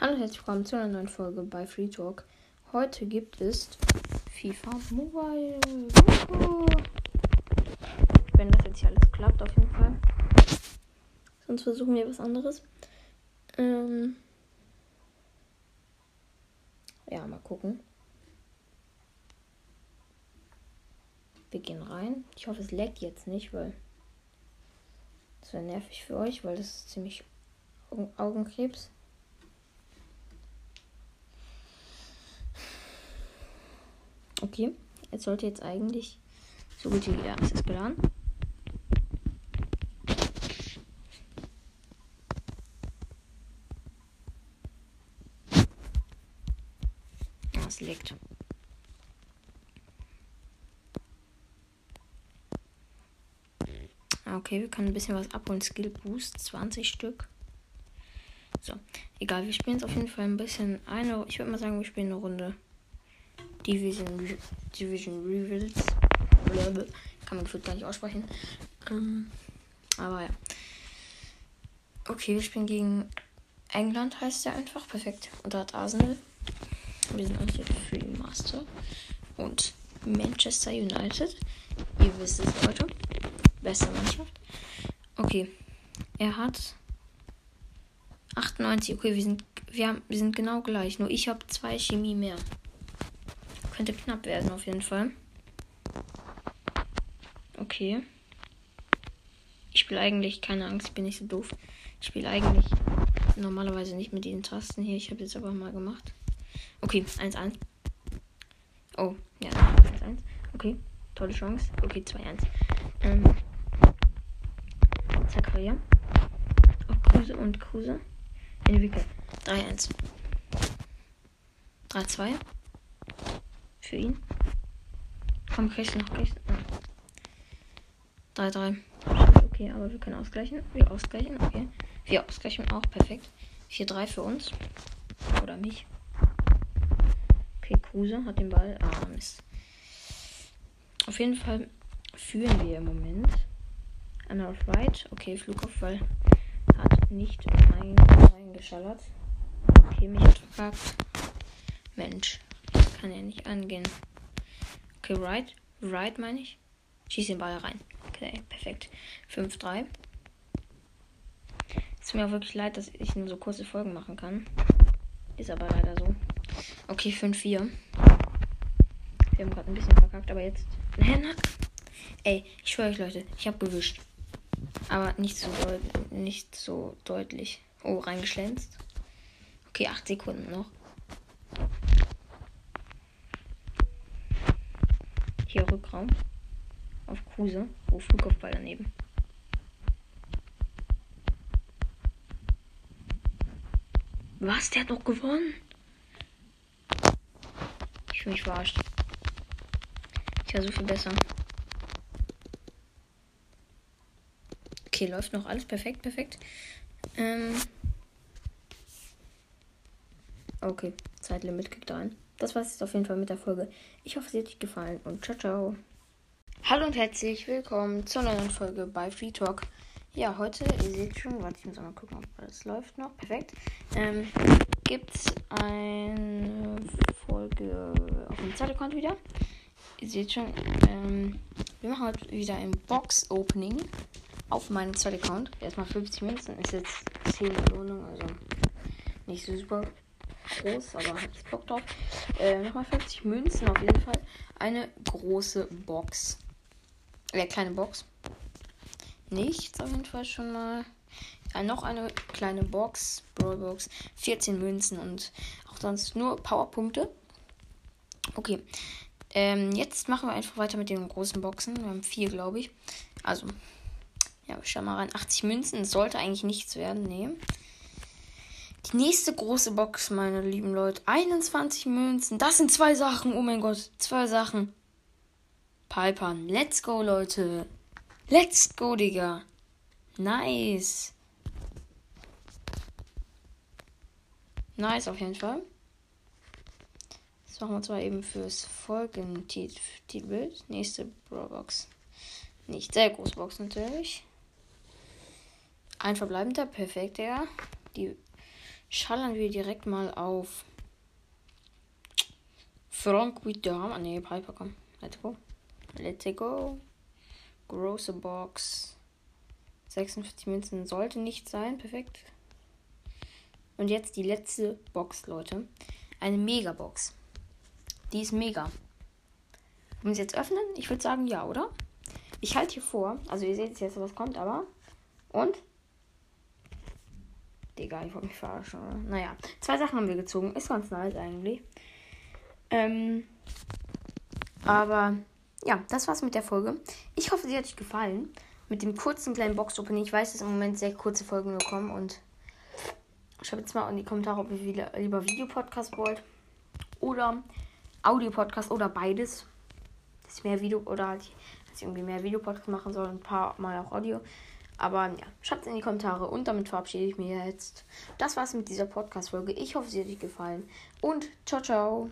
Hallo und herzlich willkommen zu einer neuen Folge bei Free Talk. Heute gibt es FIFA Mobile. Wenn das jetzt hier alles klappt, auf jeden Fall. Sonst versuchen wir was anderes. Ähm ja, mal gucken. Wir gehen rein. Ich hoffe, es leckt jetzt nicht, weil das wäre nervig für euch, weil das ist ziemlich Augenkrebs. Okay, jetzt sollte jetzt eigentlich so gut wie ja, es ist geladen. Ja, es liegt. Okay, wir können ein bisschen was abholen. Skill Boost, 20 Stück. So, egal, wir spielen es auf jeden Fall ein bisschen eine. Ich würde mal sagen, wir spielen eine Runde Division, Division Rivals. Kann man gefühlt gar nicht aussprechen. Ähm, aber ja. Okay, wir spielen gegen England, heißt der einfach. Perfekt. Und da hat Arsenal. Wir sind eigentlich Free Master. Und Manchester United. Ihr wisst es, Leute. Beste Mannschaft. Okay. Er hat 98. Okay, wir sind, wir, haben, wir sind genau gleich. Nur ich habe zwei Chemie mehr. Könnte knapp werden auf jeden Fall. Okay. Ich spiele eigentlich, keine Angst, ich bin nicht so doof. Ich spiele eigentlich normalerweise nicht mit diesen Tasten hier. Ich habe jetzt aber mal gemacht. Okay, 1-1. Oh, ja, 1-1. Okay, tolle Chance. Okay, 2-1. Ähm, Zakaria. Auf Kruse und Kruse. Entwickelt. 3-1. 3-2 für ihn. Komm, kriegst du noch, kriegst du. 3-3. Okay, aber wir können ausgleichen. Wir ausgleichen, okay. Wir ausgleichen auch, perfekt. 4-3 für uns. Oder mich. Okay, Kruse hat den Ball. Ah, Mist. Auf jeden Fall führen wir im Moment. Anna auf right. Okay, Flugaufball hat nicht reingeschallert. Okay, mich hat verkackt. Mensch kann ja nicht angehen. Okay, right. Right meine ich. Schieß den Ball rein. Okay, perfekt. 5-3. Ist mir auch wirklich leid, dass ich nur so kurze Folgen machen kann. Ist aber leider so. Okay, 5-4. Wir haben gerade ein bisschen verkackt, aber jetzt. Nein, Ey, ich schwöre euch, Leute, ich habe gewischt. Aber nicht so, nicht so deutlich. Oh, reingeschlänzt. Okay, 8 Sekunden noch. Hier Rückraum. Auf Kruse. Oh, Flugkopfball daneben. Was? Der hat doch gewonnen? Ich fühle mich verarscht. Ich war so viel besser. Okay, läuft noch alles perfekt, perfekt. Ähm okay, Zeitlimit kriegt rein das war es jetzt auf jeden Fall mit der Folge. Ich hoffe, sie hat euch gefallen und ciao, ciao. Hallo und herzlich willkommen zu einer neuen Folge bei Free Talk. Ja, heute, ihr seht schon, warte, ich muss mal gucken, ob alles läuft noch. Perfekt. Ähm, gibt es eine Folge auf dem Zeitaccount wieder. Ihr seht schon, ähm, wir machen heute wieder ein Box-Opening auf meinem Zeitaccount. Erstmal 50 Münzen, ist jetzt 10 Belohnung, also nicht so super groß, aber hab ich Bock drauf. Äh, nochmal 50 Münzen auf jeden Fall. Eine große Box. Äh, kleine Box. Nichts auf jeden Fall schon mal. Ja, noch eine kleine Box, Brawlbox, 14 Münzen und auch sonst nur Powerpunkte. Okay. Ähm, jetzt machen wir einfach weiter mit den großen Boxen. Wir haben vier, glaube ich. Also, ja, wir schauen mal rein. 80 Münzen. sollte eigentlich nichts werden. Nee. Die nächste große Box, meine lieben Leute. 21 Münzen. Das sind zwei Sachen. Oh mein Gott. Zwei Sachen. Piper. Let's go, Leute. Let's go, Digga. Nice. Nice auf jeden Fall. Das machen wir zwar eben fürs Folgentitel. Nächste Brawlbox. Nicht sehr große Box natürlich. Ein verbleibender, perfekt, ja. Die schallern wir direkt mal auf Frank with the Hammer. Nee, Piper, komm. Let's go. Let's go. Große Box. 56 Münzen sollte nicht sein. Perfekt. Und jetzt die letzte Box, Leute. Eine Mega-Box. Die ist mega. Wollen wir sie jetzt öffnen? Ich würde sagen ja, oder? Ich halte hier vor. Also ihr seht jetzt, was kommt, aber. Und? Digga, ich wollte mich verarschen. Oder? Naja, zwei Sachen haben wir gezogen. Ist ganz nice eigentlich. Ähm, aber ja, das war's mit der Folge. Ich hoffe, sie hat euch gefallen. Mit dem kurzen kleinen Box-Opening. Ich weiß, dass im Moment sehr kurze Folgen nur kommen. Und schreibt jetzt mal in die Kommentare, ob ihr lieber Videopodcast wollt. Oder Audio-Podcast oder beides. Dass ich mehr Video oder halt, dass ich irgendwie mehr Videopodcast machen soll. Ein paar Mal auch Audio. Aber ja, schreibt es in die Kommentare und damit verabschiede ich mich jetzt. Das war's mit dieser Podcast-Folge. Ich hoffe, sie hat euch gefallen. Und ciao, ciao.